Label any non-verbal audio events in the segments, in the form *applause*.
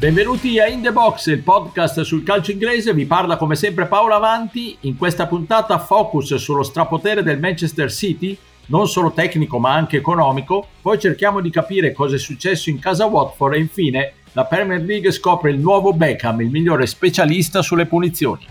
Benvenuti a In The Box, il podcast sul calcio inglese, vi parla come sempre Paolo Avanti, in questa puntata focus sullo strapotere del Manchester City, non solo tecnico ma anche economico, poi cerchiamo di capire cosa è successo in casa Watford e infine la Premier League scopre il nuovo Beckham, il migliore specialista sulle punizioni.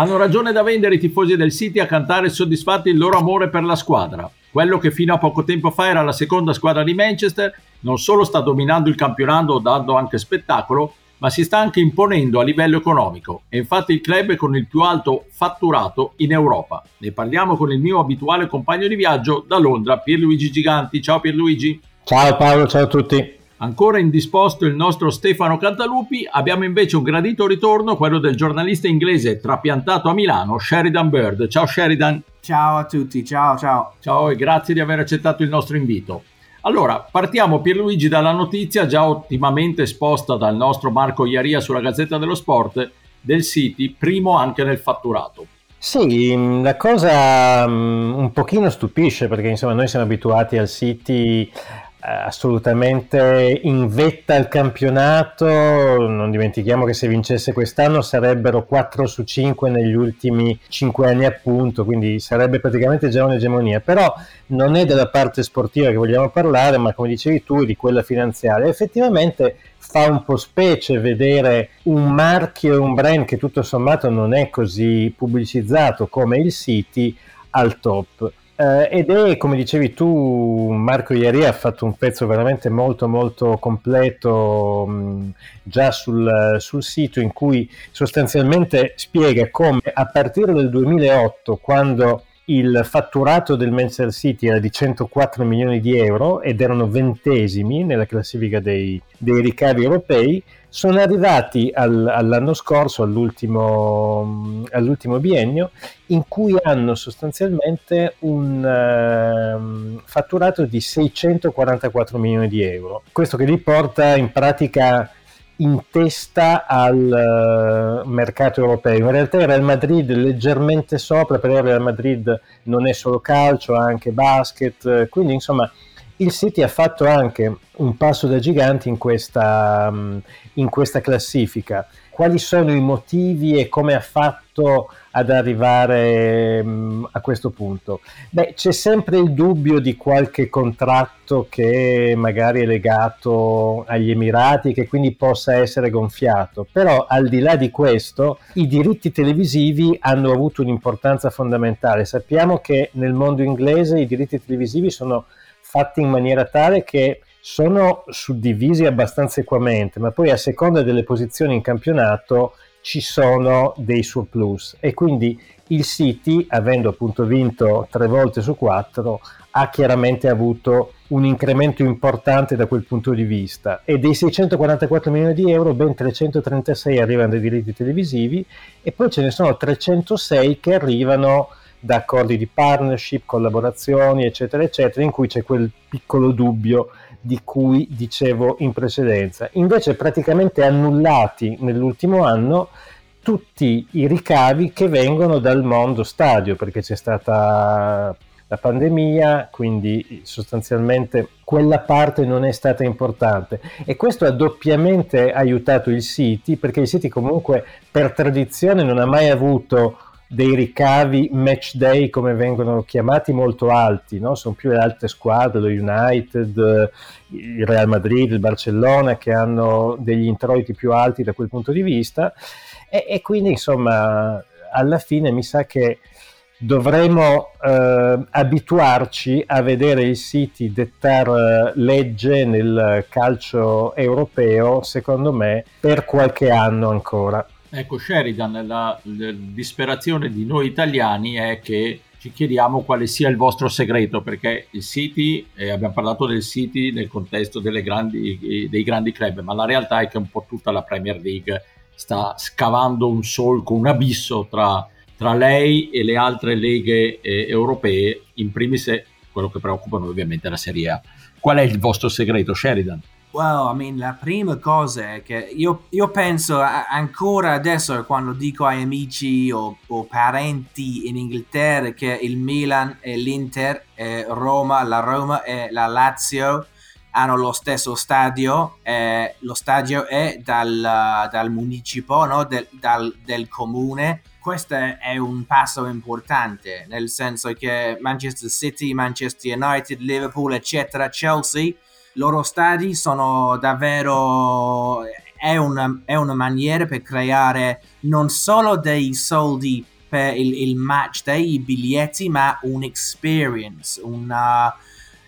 Hanno ragione da vendere i tifosi del City a cantare soddisfatti il loro amore per la squadra. Quello che fino a poco tempo fa era la seconda squadra di Manchester non solo sta dominando il campionato dando anche spettacolo, ma si sta anche imponendo a livello economico. E infatti il club è con il più alto fatturato in Europa. Ne parliamo con il mio abituale compagno di viaggio da Londra, Pierluigi Giganti. Ciao Pierluigi. Ciao Paolo, ciao a tutti. Ancora indisposto il nostro Stefano Cantalupi, abbiamo invece un gradito ritorno, quello del giornalista inglese trapiantato a Milano, Sheridan Bird. Ciao Sheridan. Ciao a tutti, ciao ciao. Ciao e grazie di aver accettato il nostro invito. Allora, partiamo Pierluigi dalla notizia già ottimamente esposta dal nostro Marco Iaria sulla Gazzetta dello Sport del City, primo anche nel fatturato. Sì, la cosa um, un pochino stupisce perché insomma noi siamo abituati al City assolutamente in vetta al campionato. Non dimentichiamo che se vincesse quest'anno sarebbero 4 su 5 negli ultimi 5 anni, appunto, quindi sarebbe praticamente già un'egemonia. Però non è della parte sportiva che vogliamo parlare, ma come dicevi tu, di quella finanziaria. Effettivamente fa un po' specie vedere un marchio e un brand che tutto sommato non è così pubblicizzato come il City al top. Eh, ed è, come dicevi tu, Marco ieri ha fatto un pezzo veramente molto molto completo mh, già sul, sul, sito in cui sostanzialmente spiega come a partire dal 2008, quando il fatturato del Manchester City era di 104 milioni di euro ed erano ventesimi nella classifica dei, dei ricavi europei, sono arrivati al, all'anno scorso, all'ultimo, all'ultimo, biennio, in cui hanno sostanzialmente un uh, fatturato di 644 milioni di euro. Questo che li porta in pratica in testa al uh, mercato europeo. In realtà il Real Madrid leggermente sopra, però il Real Madrid non è solo calcio, ha anche basket, quindi insomma il City ha fatto anche un passo da gigante in questa, mm, in questa classifica. Quali sono i motivi e come ha fatto ad arrivare um, a questo punto? Beh, c'è sempre il dubbio di qualche contratto che magari è legato agli Emirati, che quindi possa essere gonfiato, però al di là di questo i diritti televisivi hanno avuto un'importanza fondamentale. Sappiamo che nel mondo inglese i diritti televisivi sono fatti in maniera tale che sono suddivisi abbastanza equamente, ma poi a seconda delle posizioni in campionato ci sono dei surplus. E quindi il City, avendo appunto vinto tre volte su quattro, ha chiaramente avuto un incremento importante da quel punto di vista. E dei 644 milioni di euro ben 336 arrivano dai diritti televisivi e poi ce ne sono 306 che arrivano da accordi di partnership, collaborazioni, eccetera, eccetera, in cui c'è quel piccolo dubbio di cui dicevo in precedenza. Invece praticamente annullati nell'ultimo anno tutti i ricavi che vengono dal mondo stadio, perché c'è stata la pandemia, quindi sostanzialmente quella parte non è stata importante e questo ha doppiamente aiutato il City perché il City comunque per tradizione non ha mai avuto dei ricavi match day come vengono chiamati molto alti, no? sono più le altre squadre, lo United, il Real Madrid, il Barcellona che hanno degli introiti più alti da quel punto di vista e, e quindi insomma alla fine mi sa che dovremo eh, abituarci a vedere il City dettare legge nel calcio europeo secondo me per qualche anno ancora. Ecco, Sheridan, la, la, disperazione di noi italiani è che ci chiediamo quale sia il vostro segreto, perché il City, eh, abbiamo parlato del City nel contesto grandi, dei grandi club, ma la realtà è che un po' tutta la Premier League sta scavando un solco, un abisso tra, tra lei e le altre leghe eh, europee, in primis quello che preoccupa noi ovviamente la Serie A. Qual è il vostro segreto, Sheridan? Well, I mean, la prima cosa è che io, io penso ancora adesso quando dico ai amici o, o, parenti in Inghilterra che il Milan e l'Inter, e Roma, la Roma e la Lazio hanno lo stesso stadio, eh, lo stadio è dal, dal municipo, no? del, dal, del comune. Questo è un passo importante, nel senso che Manchester City, Manchester United, Liverpool, eccetera, Chelsea loro stadi sono davvero è una, è una maniera per creare non solo dei soldi per il, il match dei biglietti ma un'experience una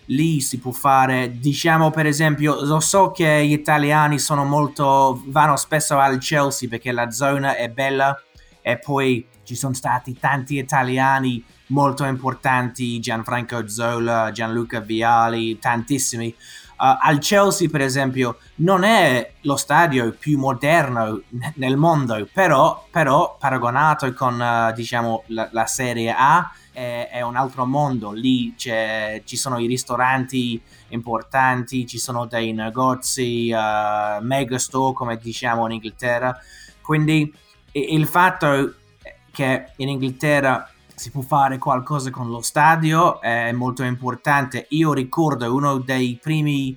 lì si può fare. Diciamo per esempio lo so che gli italiani sono molto vanno spesso al Chelsea perché la zona è bella e poi ci sono stati tanti italiani molto importanti Gianfranco Zola Gianluca Viali tantissimi Uh, al Chelsea, per esempio, non è lo stadio più moderno nel mondo, però, però paragonato con uh, diciamo, la, la, Serie A è, è, un altro mondo. Lì ci sono i ristoranti importanti, ci sono dei negozi, uh, megastore, come diciamo in Inghilterra. Quindi il fatto che in Inghilterra si può fare qualcosa con lo stadio, è molto importante. Io ricordo uno dei primi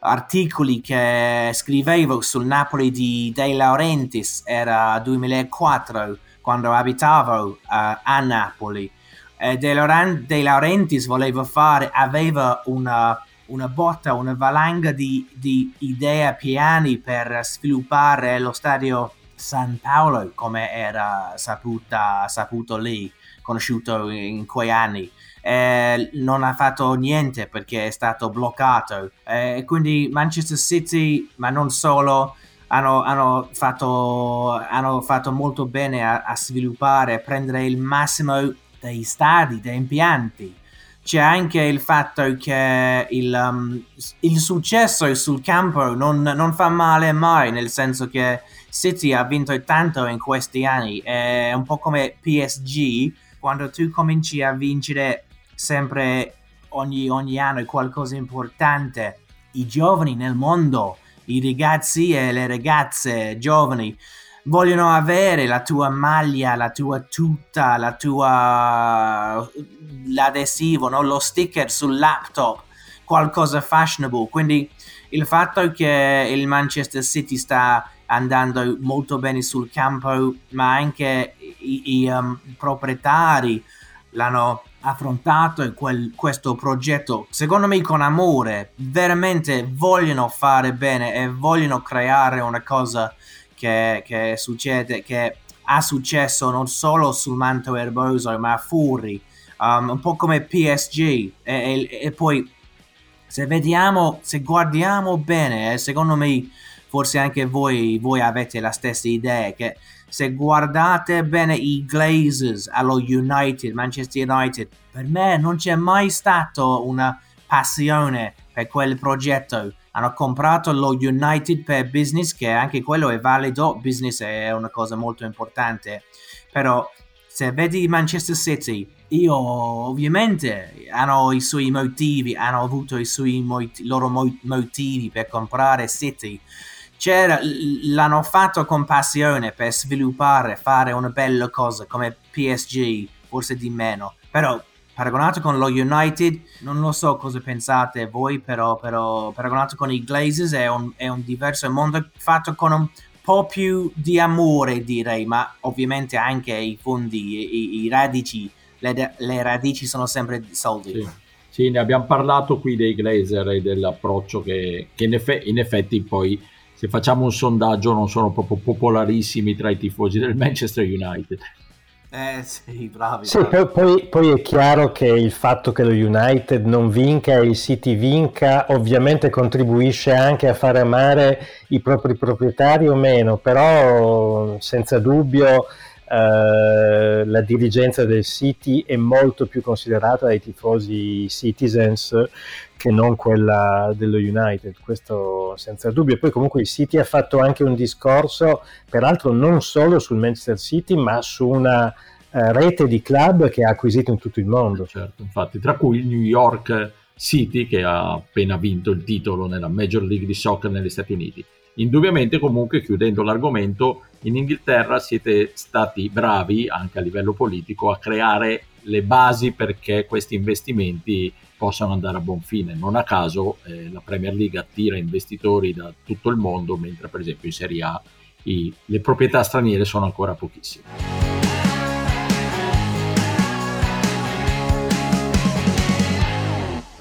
articoli che scrivevo sul Napoli di De Laurentiis, era 2004, quando abitavo uh, a Napoli. De, Laurent- De Laurentiis voleva fare, aveva una, una botta, una valanga di, di idee, piani per sviluppare lo stadio San Paolo, come era saputa, saputo lì conosciuto in quei anni. Eh, non ha fatto niente perché è stato bloccato. Eh, quindi Manchester City, ma non solo, hanno, hanno, fatto, hanno fatto, molto bene a, a sviluppare, a prendere il massimo dei stadi, dei impianti. C'è anche il fatto che il, um, il successo sul campo non, non, fa male mai, nel senso che City ha vinto tanto in questi anni, è un po' come PSG, quando tu cominci a vincere sempre ogni, ogni anno qualcosa importante, i giovani nel mondo, i ragazzi e le ragazze giovani vogliono avere la tua maglia, la tua tuta, la tua l'adesivo, no? lo sticker sul laptop, qualcosa fashionable. Quindi il fatto che il Manchester City sta andando molto bene sul campo, ma anche i, i um, proprietari l'hanno affrontato quel, questo progetto, secondo me con amore, veramente vogliono fare bene e vogliono creare una cosa che, che succede, che ha successo non solo sul manto erboso ma fuori, um, un po' come PSG e, e, e, poi se vediamo, se guardiamo bene, eh, secondo me forse anche voi, voi avete la stessa idea che se guardate bene i Glazers allo United, Manchester United, per me non c'è mai stata una passione per quel progetto. Hanno comprato lo United per business, che anche quello è valido, business è una cosa molto importante. Però se vedi Manchester City, io ovviamente hanno i suoi motivi, hanno avuto i suoi mot- loro motivi per comprare City c'era, l'hanno fatto con passione per sviluppare, fare una bella cosa come PSG, forse di meno, però paragonato con lo United, non lo so cosa pensate voi, però, però paragonato con i Glazers è un, è un diverso mondo fatto con un po' più di amore direi, ma ovviamente anche i fondi, i, i radici, le, le, radici sono sempre soldi. Sì. sì. ne abbiamo parlato qui dei Glazer e dell'approccio che, che in, eff- in effetti poi se facciamo un sondaggio non sono proprio popolarissimi tra i tifosi del Manchester United. Eh sì, bravi. Sì, bravi. Poi, poi, è chiaro che il fatto che lo United non vinca e il City vinca ovviamente contribuisce anche a fare amare i propri proprietari o meno, però senza dubbio eh, la dirigenza del City è molto più considerata dai tifosi citizens che non quella dello United, questo senza dubbio. Poi comunque il City ha fatto anche un discorso, peraltro non solo sul Manchester City, ma su una eh, rete di club che ha acquisito in tutto il mondo. Certo, infatti, tra cui il New York City che ha appena vinto il titolo nella Major League di Soccer negli Stati Uniti. Indubbiamente comunque chiudendo l'argomento, in Inghilterra siete stati bravi anche a livello politico a creare le basi perché questi investimenti possano andare a buon fine. Non a caso eh, la Premier League attira investitori da tutto il mondo, mentre per esempio in Serie A i, le proprietà straniere sono ancora pochissime.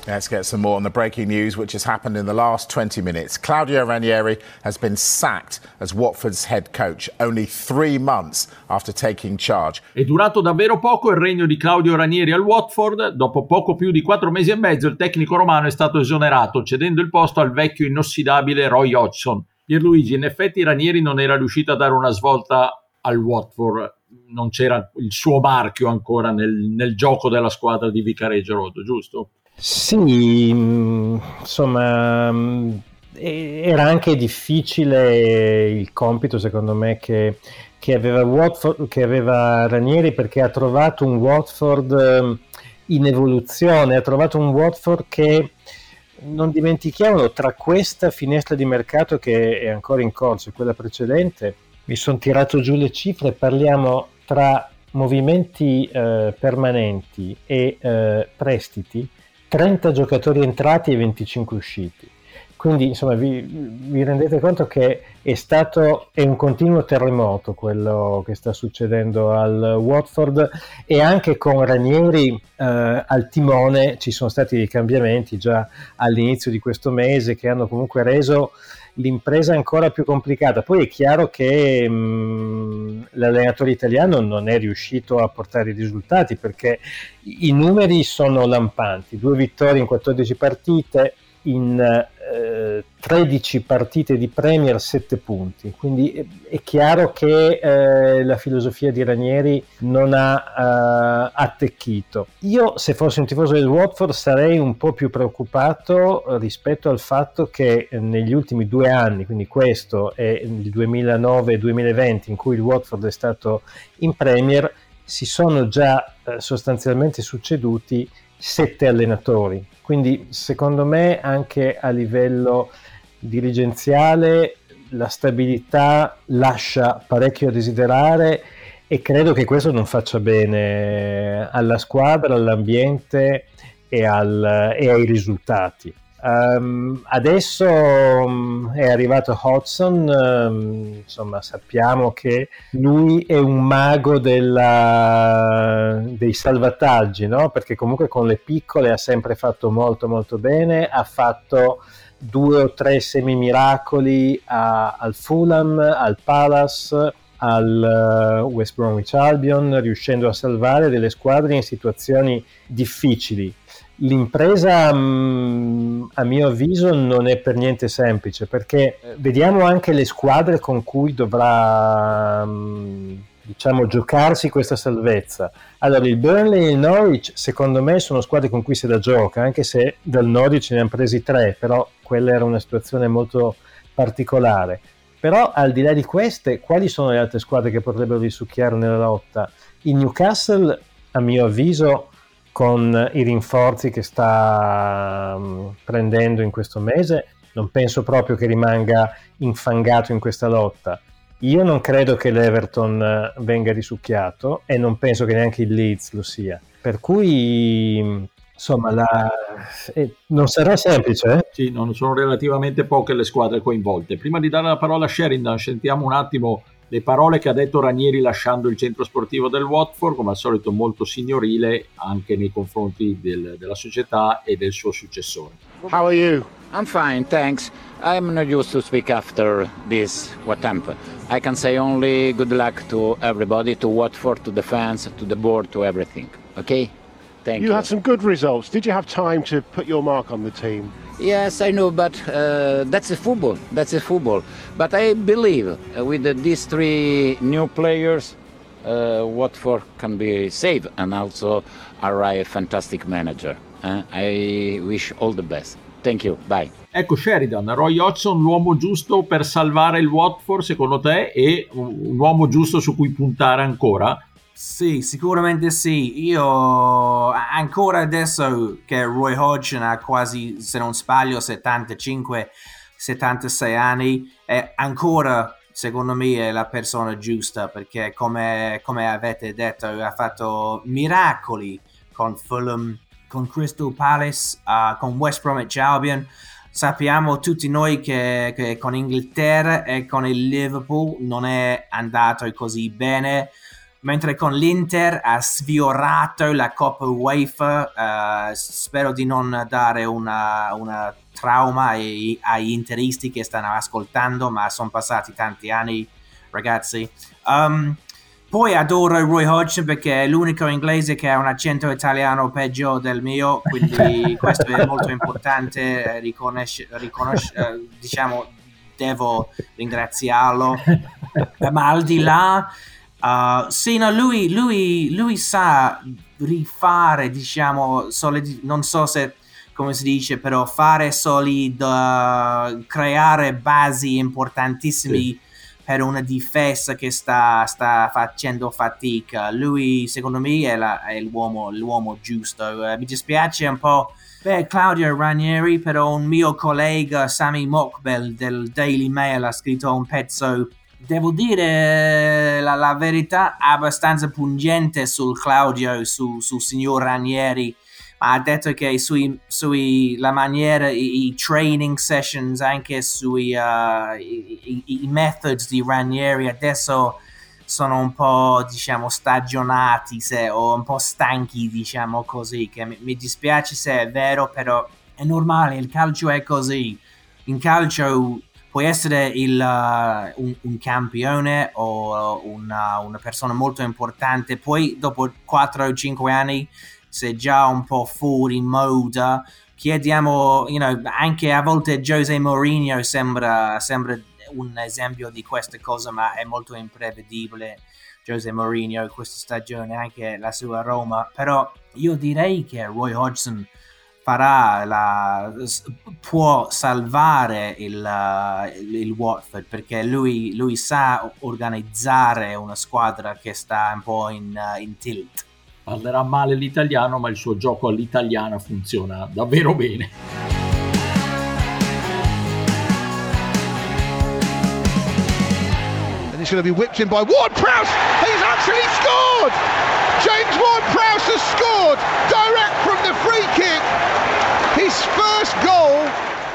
Let's get some more on the breaking news, which has happened in the last 20 minutes. Claudio Ranieri has been sacked as Watford's head coach only three months after taking charge. È durato davvero poco il regno di Claudio Ranieri al Watford. Dopo poco più di quattro mesi e mezzo, il tecnico romano è stato esonerato, cedendo il posto al vecchio inossidabile Roy Hodgson. Pierluigi, in effetti Ranieri non era riuscito a dare una svolta al Watford. Non c'era il suo marchio ancora nel, nel gioco della squadra di Vicareggio Rodo, giusto? Sì, mm, insomma, mm, era anche difficile il compito, secondo me, che, che, aveva, Watford, che aveva Ranieri perché ha trovato un Watford mm, in evoluzione, ha trovato un Watford che non dimentichiamolo, tra questa finestra di mercato che è ancora in corso e quella precedente, mi sono tirato giù le cifre, parliamo tra movimenti eh, permanenti e eh, prestiti 30 giocatori entrati e 25 usciti. Quindi insomma vi, vi, rendete conto che è stato è un continuo terremoto quello che sta succedendo al Watford e anche con Ranieri eh, al timone ci sono stati dei cambiamenti già all'inizio di questo mese che hanno comunque reso l'impresa ancora più complicata. Poi è chiaro che mh, mm, l'allenatore italiano non è riuscito a portare i risultati perché i numeri sono lampanti, due vittorie in 14 partite, in eh, 13 partite di Premier 7 punti, quindi è, è chiaro che eh, la filosofia di Ranieri non ha eh, attecchito. Io se fossi un tifoso del Watford sarei un po' più preoccupato rispetto al fatto che negli ultimi due anni, quindi questo è il 2009-2020 in cui il Watford è stato in Premier, si sono già eh, sostanzialmente succeduti sette allenatori. Quindi secondo me anche a livello dirigenziale la stabilità lascia parecchio a desiderare e credo che questo non faccia bene alla squadra, all'ambiente e, al, e ai risultati. Um, adesso um, è arrivato Hodgson, um, insomma sappiamo che lui è un mago della, dei salvataggi, no? perché comunque con le piccole ha sempre fatto molto molto bene, ha fatto due o tre semi-miracoli a, al Fulham, al Palace, al uh, West Bromwich Albion, riuscendo a salvare delle squadre in situazioni difficili L'impresa, mm, a mio avviso, non è per niente semplice perché vediamo anche le squadre con cui dovrà mm, diciamo, giocarsi questa salvezza. Allora, il Burnley e il Norwich, secondo me, sono squadre con cui se la gioca, anche se dal Norwich ne hanno presi tre, però quella era una situazione molto particolare. Però al di là di queste, quali sono le altre squadre che potrebbero risucchiare nella lotta? Il Newcastle, a mio avviso, con i rinforzi che sta um, prendendo in questo mese, non penso proprio che rimanga infangato in questa lotta. Io non credo che l'Everton eh, venga risucchiato e non penso che neanche il Leeds lo sia. Per cui, insomma, la... eh, non sarà semplice. Eh? Sì, non sono relativamente poche le squadre coinvolte. Prima di dare la parola a Sheridan, sentiamo un attimo le parole che ha detto Ranieri lasciando il centro sportivo del Watford, come al solito molto signorile anche nei confronti del, della società e del suo successore. How are you? I'm fine, thanks. I'm not used to speak after this, what happened. I can say only good luck to everybody, to Watford, to the fans, to the board, to everything. Okay? Thank you. You had some good results. Did you have time to put your mark on the team? Yes, I know, but uh, that's a football. That's a football. But I believe uh, with uh, these three new players, uh, Watford can be saved and also arrive a fantastic manager. Uh, I wish all the best. Thank you. Bye. Ecco Sheridan, Roy Hodgson, l'uomo giusto per salvare il Watford secondo te e un uomo giusto su cui puntare ancora? Sì, sicuramente sì. Io ancora adesso che Roy Hodgson ha quasi, se non sbaglio, 75-76 anni, è ancora, secondo me, è la persona giusta perché, come, come avete detto, ha fatto miracoli con Fulham, con Crystal Palace, uh, con West Bromwich Albion. Sappiamo tutti noi che, che con Inghilterra e con il Liverpool non è andato così bene mentre con l'Inter ha sfiorato la Coppa UEFA. Uh, spero di non dare una, una trauma ai, ai, interisti che stanno ascoltando, ma sono passati tanti anni, ragazzi. Um, poi adoro Roy Hodgson perché è l'unico inglese che ha un accento italiano peggio del mio, quindi *laughs* questo è molto importante, riconosce, riconosce, uh, diciamo, devo ringraziarlo. *laughs* Ma al di là Uh, sì, no, lui, lui, lui, sa rifare, diciamo, solidi, non so se come si dice, però fare solido, creare basi importantissime sì. per una difesa che sta, sta, facendo fatica. Lui, secondo me, è, la, è l'uomo, l'uomo, giusto. Uh, mi dispiace un po'. Beh, Claudio Ranieri, però un mio collega, Sami Mokbel del Daily Mail, ha scritto un pezzo devo dire la, la, verità abbastanza pungente sul Claudio, su, sul signor Ranieri, ma ha detto che sui, sui la maniera, i, i, training sessions, anche sui uh, i, i, i, methods di Ranieri adesso sono un po' diciamo stagionati se, o un po' stanchi diciamo così, che mi, mi dispiace se è vero, però è normale, il calcio è così. In calcio puoi essere il, uh, un, un, campione o una, una, persona molto importante, poi dopo 4 o 5 anni sei già un po' fuori moda. Chiediamo, you know, anche a volte Jose Mourinho sembra, sembra un esempio di queste cose, ma è molto imprevedibile. Jose Mourinho questa stagione, anche la sua Roma, però io direi che Roy Hodgson farà la, può salvare il, il, il Watford perché lui, lui, sa organizzare una squadra che sta un po' in, in tilt. Parlerà male l'italiano, ma il suo gioco all'italiana funziona davvero bene. And he's going to be whipped in by Ward-Prowse. He's actually scored. James Ward-Prowse has scored direct from the free kick. His first goal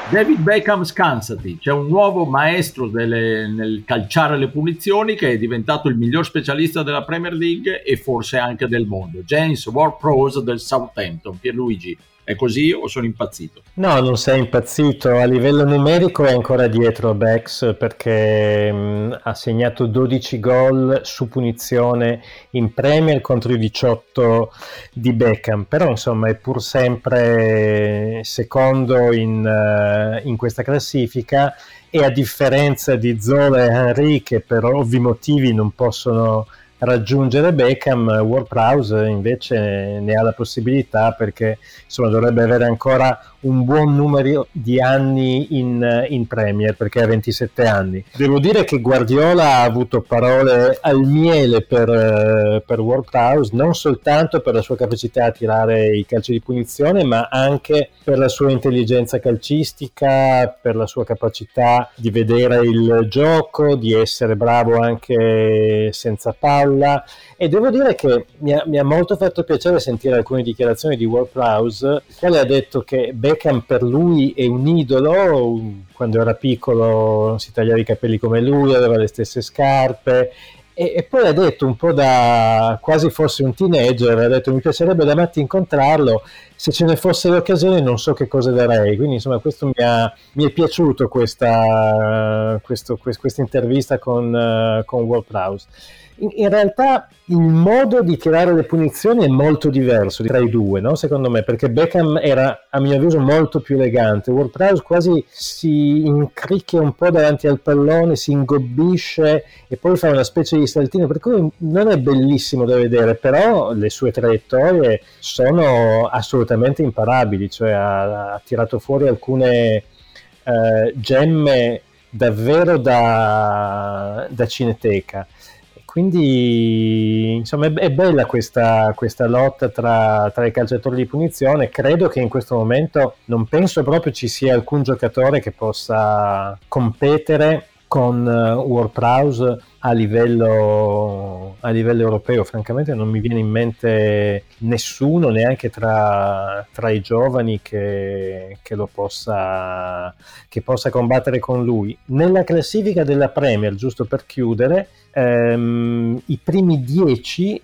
David Beckham scansati, c'è un nuovo maestro delle, nel calciare le punizioni che è diventato il miglior specialista della Premier League e forse anche del mondo, James Ward-Prowse del Southampton, Pierluigi. È così o sono impazzito? No, non sei impazzito. A livello numerico è ancora dietro Bex perché mh, mm, ha segnato 12 gol su punizione in Premier contro i 18 di Beckham. Però insomma è pur sempre secondo in, uh, in questa classifica e a differenza di Zola e Henry che per ovvi motivi non possono raggiungere Beckham, Ward Prowse invece ne ha la possibilità perché insomma, dovrebbe avere ancora un buon numero di anni in, in, Premier perché ha 27 anni. Devo dire che Guardiola ha avuto parole al miele per, per Ward Prowse non soltanto per la sua capacità a tirare i calci di punizione ma anche per la sua intelligenza calcistica, per la sua capacità di vedere il gioco, di essere bravo anche senza palla e devo dire che mi ha, mi ha molto fatto piacere sentire alcune dichiarazioni di Ward Prowse, il quale ha detto che Beckham per lui è un idolo, quando era piccolo si tagliava i capelli come lui, aveva le stesse scarpe e, poi ha detto un po' da quasi fosse un teenager, ha detto mi piacerebbe da matti incontrarlo, se ce ne fosse l'occasione non so che cosa darei, quindi insomma questo mi, ha, mi è piaciuto questa, questo, questa intervista con, uh, con Walt Prowse in, realtà il modo di tirare le punizioni è molto diverso tra i due, no? secondo me, perché Beckham era a mio avviso molto più elegante, Ward Prowse quasi si incricchia un po' davanti al pallone, si ingobbisce e poi fa una specie di saltino, per cui non è bellissimo da vedere, però le sue traiettorie sono assolutamente imparabili, cioè ha, ha tirato fuori alcune eh, gemme davvero da, da cineteca quindi insomma è, bella questa, questa lotta tra, tra, i calciatori di punizione. Credo che in questo momento non penso proprio ci sia alcun giocatore che possa competere con Ward Prowse a livello, a livello, europeo. Francamente non mi viene in mente nessuno, neanche tra, tra i giovani, che, che, lo possa, che possa combattere con lui. Nella classifica della Premier, giusto per chiudere, ehm, i primi dieci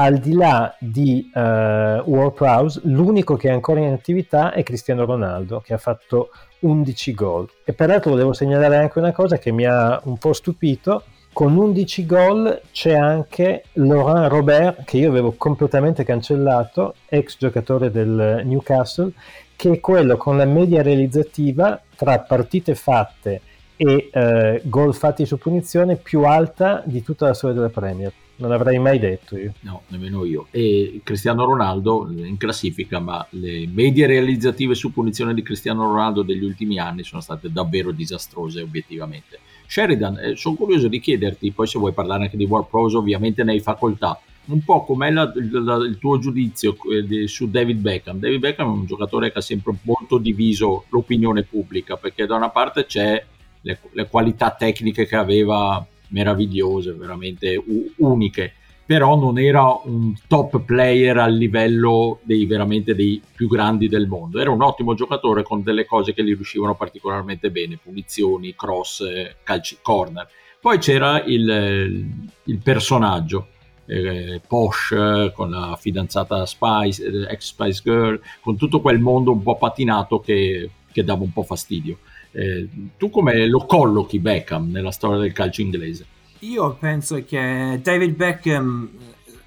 al di là di uh, World l'unico che è ancora in attività è Cristiano Ronaldo, che ha fatto 11 gol. E peraltro volevo segnalare anche una cosa che mi ha un po' stupito. Con 11 gol c'è anche Laurent Robert, che io avevo completamente cancellato, ex giocatore del Newcastle, che è quello con la media realizzativa tra partite fatte e eh, gol fatti su punizione più alta di tutta la storia della Premier non avrei mai detto io. No, nemmeno io. E Cristiano Ronaldo in classifica, ma le medie realizzative su punizione di Cristiano Ronaldo degli ultimi anni sono state davvero disastrose obiettivamente. Sheridan, eh, sono curioso di chiederti, poi se vuoi parlare anche di War Pros ovviamente ne hai facoltà, un po' com'è la, la, il tuo giudizio eh, su David Beckham. David Beckham è un giocatore che ha sempre molto diviso l'opinione pubblica, perché da una parte c'è le, le qualità tecniche che aveva meravigliose, veramente u- uniche, però non era un top player a livello dei veramente dei più grandi del mondo. Era un ottimo giocatore con delle cose che gli riuscivano particolarmente bene, punizioni, cross, calci, corner. Poi c'era il, il personaggio, eh, Posh con la fidanzata Spice, eh, ex Spice Girl, con tutto quel mondo un po' patinato che, che dava un po' fastidio. Eh, tu come lo collochi Beckham nella storia del calcio inglese? Io penso che David Beckham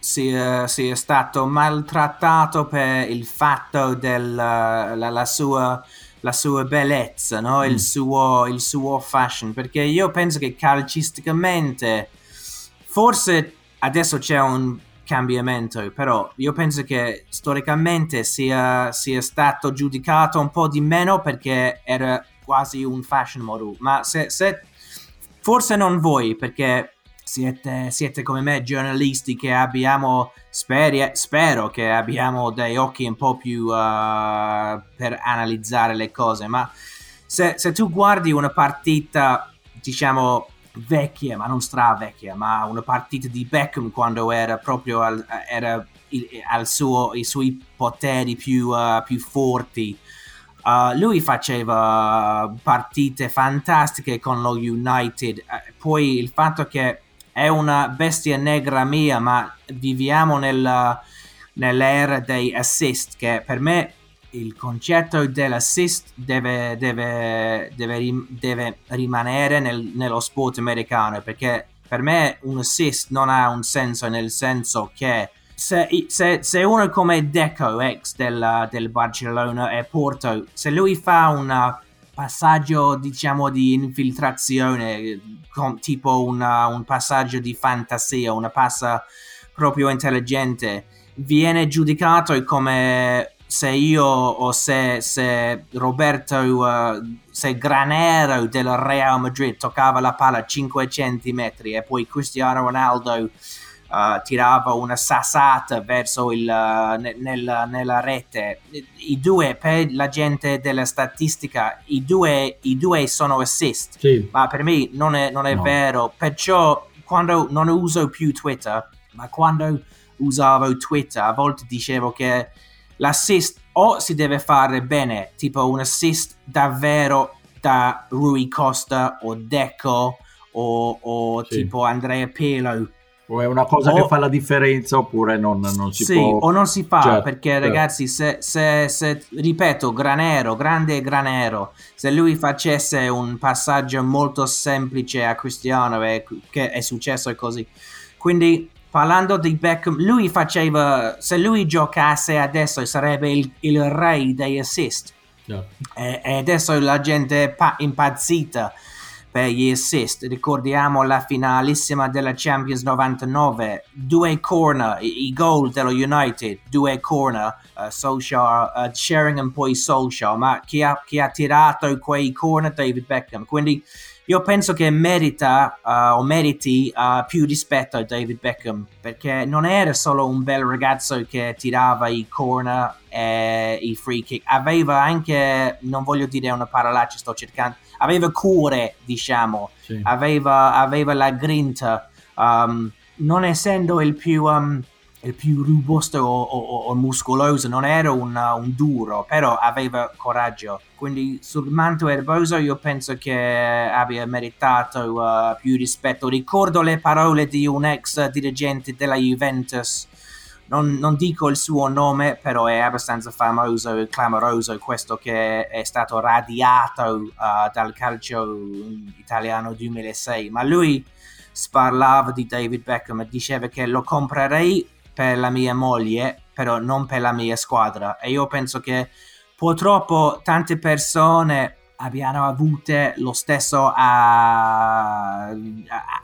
sia, sia stato maltrattato per il fatto della la, sua, la sua bellezza, no? mm. il, suo, il suo fashion, perché io penso che calcisticamente forse adesso c'è un cambiamento, però io penso che storicamente sia, sia stato giudicato un po' di meno perché era quasi un fashion model, ma se, se forse non voi, perché siete, siete, come me giornalisti che abbiamo, speri, spero che abbiamo dei occhi un po' più uh, per analizzare le cose, ma se, se, tu guardi una partita, diciamo, vecchia, ma non stra vecchia, ma una partita di Beckham quando era proprio al, era il, al suo, i suoi poteri più, uh, più forti, Uh, lui faceva partite fantastiche con lo United, uh, poi il fatto che è una bestia negra mia, ma viviamo nella, nell'era dei assist, che per me il concetto dell'assist deve, deve, deve, deve rimanere nel, nello sport americano, perché per me un assist non ha un senso nel senso che se, se, se uno come Deco, ex del, del Barcellona e Porto, se lui fa un passaggio diciamo di infiltrazione, com, tipo una, un passaggio di fantasia, una passa proprio intelligente, viene giudicato come se io o se, se Roberto, uh, se Granero del Real Madrid toccava la palla 5 centimetri e poi Cristiano Ronaldo uh, tirava una sassata verso il, uh, nel, nella rete. I due, per la gente della statistica, i due, i due sono assist, sì. ma per me non è, non è no. vero. Perciò quando non uso più Twitter, ma quando usavo Twitter, a volte dicevo che l'assist o si deve fare bene, tipo un assist davvero da Rui Costa o Deco o, o sì. tipo Andrea Pelo o è una cosa o, che fa la differenza oppure non, non si sì, può... o non si fa certo, perché certo. ragazzi se, se, se, ripeto Granero, grande Granero se lui facesse un passaggio molto semplice a Cristiano e, che è successo così quindi parlando di Beckham lui faceva se lui giocasse adesso sarebbe il, il re dei assist certo. e, e, adesso la gente è pa- impazzita per gli assist. Ricordiamo la finalissima della Champions 99, due corner, i, goal dello United, due corner, uh, Solskjaer, uh, Sheringham poi Solskjaer, ma chi ha, chi ha tirato quei corner? David Beckham. Quindi io penso che merita uh, o meriti uh, più rispetto a David Beckham perché non era solo un bel ragazzo che tirava i corner e i free kick, aveva anche, non voglio dire una parolaccia, sto cercando, aveva cuore, diciamo, sì. aveva, aveva, la grinta, um, non essendo il più... Um, il più robusto o, o, o muscoloso, non era un, un, duro, però aveva coraggio. Quindi sul manto erboso io penso che abbia meritato uh, più rispetto. Ricordo le parole di un ex dirigente della Juventus, non, non, dico il suo nome, però è abbastanza famoso e clamoroso questo che è stato radiato uh, dal calcio italiano 2006, ma lui parlava di David Beckham e diceva che lo comprerei per la mia moglie, però non per la mia squadra. E io penso che purtroppo tante persone abbiano avuto lo stesso uh,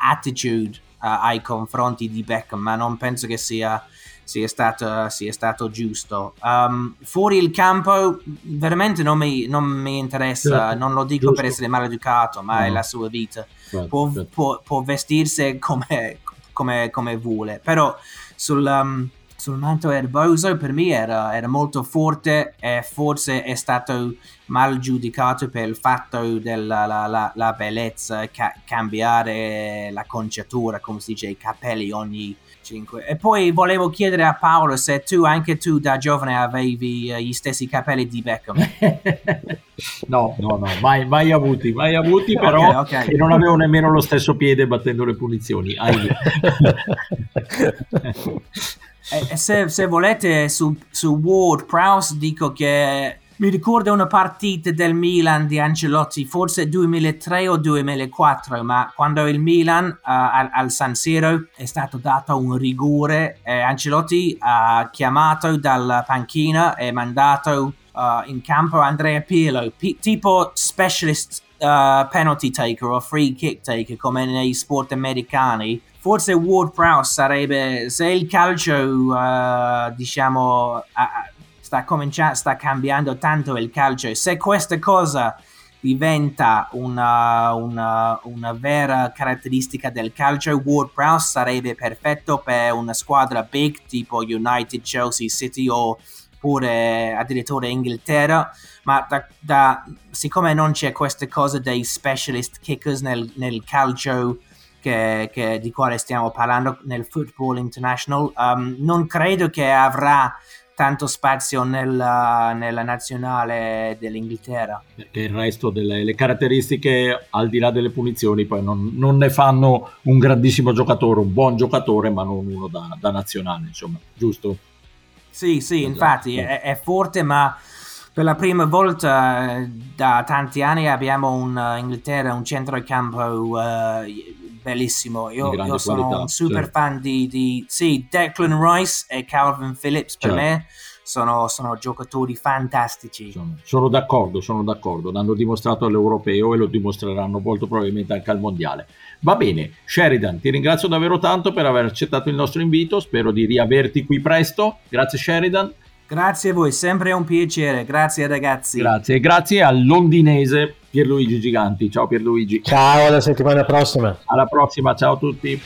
attitude uh, ai confronti di Beckham, ma non penso che sia, sia, stato, sia stato, giusto. Um, fuori il campo veramente non mi, non mi interessa, sì, non lo dico giusto. per essere maleducato, ma no. è la sua vita. Right, può, right. Può, può, vestirsi come, come, come vuole, però sul, um, sul manto erboso per me era, era, molto forte e forse è stato mal giudicato per il fatto della la, la, la bellezza, ca- cambiare la conciatura, come si dice, i capelli ogni 5. E poi volevo chiedere a Paolo se tu, anche tu da giovane, avevi uh, gli stessi capelli di Beckham. *laughs* no, no, no, mai, mai avuti, mai avuti, però okay, okay. non avevo nemmeno lo stesso piede battendo le punizioni. *laughs* *laughs* e, se, se, volete su, su Ward Prowse dico che mi ricordo una partita del Milan di Ancelotti, forse 2003 o 2004, ma quando il Milan uh, al, al, San Siro è stato dato un rigore, eh, Ancelotti ha chiamato dalla panchina e mandato uh, in campo Andrea Pirlo, p- tipo specialist uh, penalty taker o free kick taker come nei sport americani. Forse Ward Prowse sarebbe, se il calcio, diciamo, sta, cominciando, sta cambiando tanto il calcio e se questa cosa diventa una, una, una, vera caratteristica del calcio, Ward Prowse sarebbe perfetto per una squadra big tipo United, Chelsea, City o pure addirittura Inghilterra, ma da, da, siccome non c'è questa cosa dei specialist kickers nel, nel calcio che, che, di quale stiamo parlando nel football international, um, non credo che avrà tanto spazio nella, nella nazionale dell'Inghilterra. Perché il resto delle caratteristiche, al di là delle punizioni, poi non, non, ne fanno un grandissimo giocatore, un buon giocatore, ma non uno da, da nazionale, insomma, giusto? Sì, sì, esatto. infatti è, è, forte, ma per la prima volta eh, da tanti anni abbiamo un uh, Inghilterra, un centrocampo uh, bellissimo. Io, io sono qualità, un super certo. fan di, di, sì, Declan Rice e Calvin Phillips per certo. me. Sono, sono, giocatori fantastici. Sono, sono, d'accordo, sono d'accordo. L'hanno dimostrato all'Europeo e lo dimostreranno molto probabilmente anche al Mondiale. Va bene, Sheridan, ti ringrazio davvero tanto per aver accettato il nostro invito. Spero di riaverti qui presto. Grazie, Sheridan. Grazie a voi, sempre un piacere. Grazie ragazzi. Grazie, grazie al londinese Pierluigi Giganti. Ciao Pierluigi. Ciao, alla settimana prossima. Alla prossima, ciao a tutti.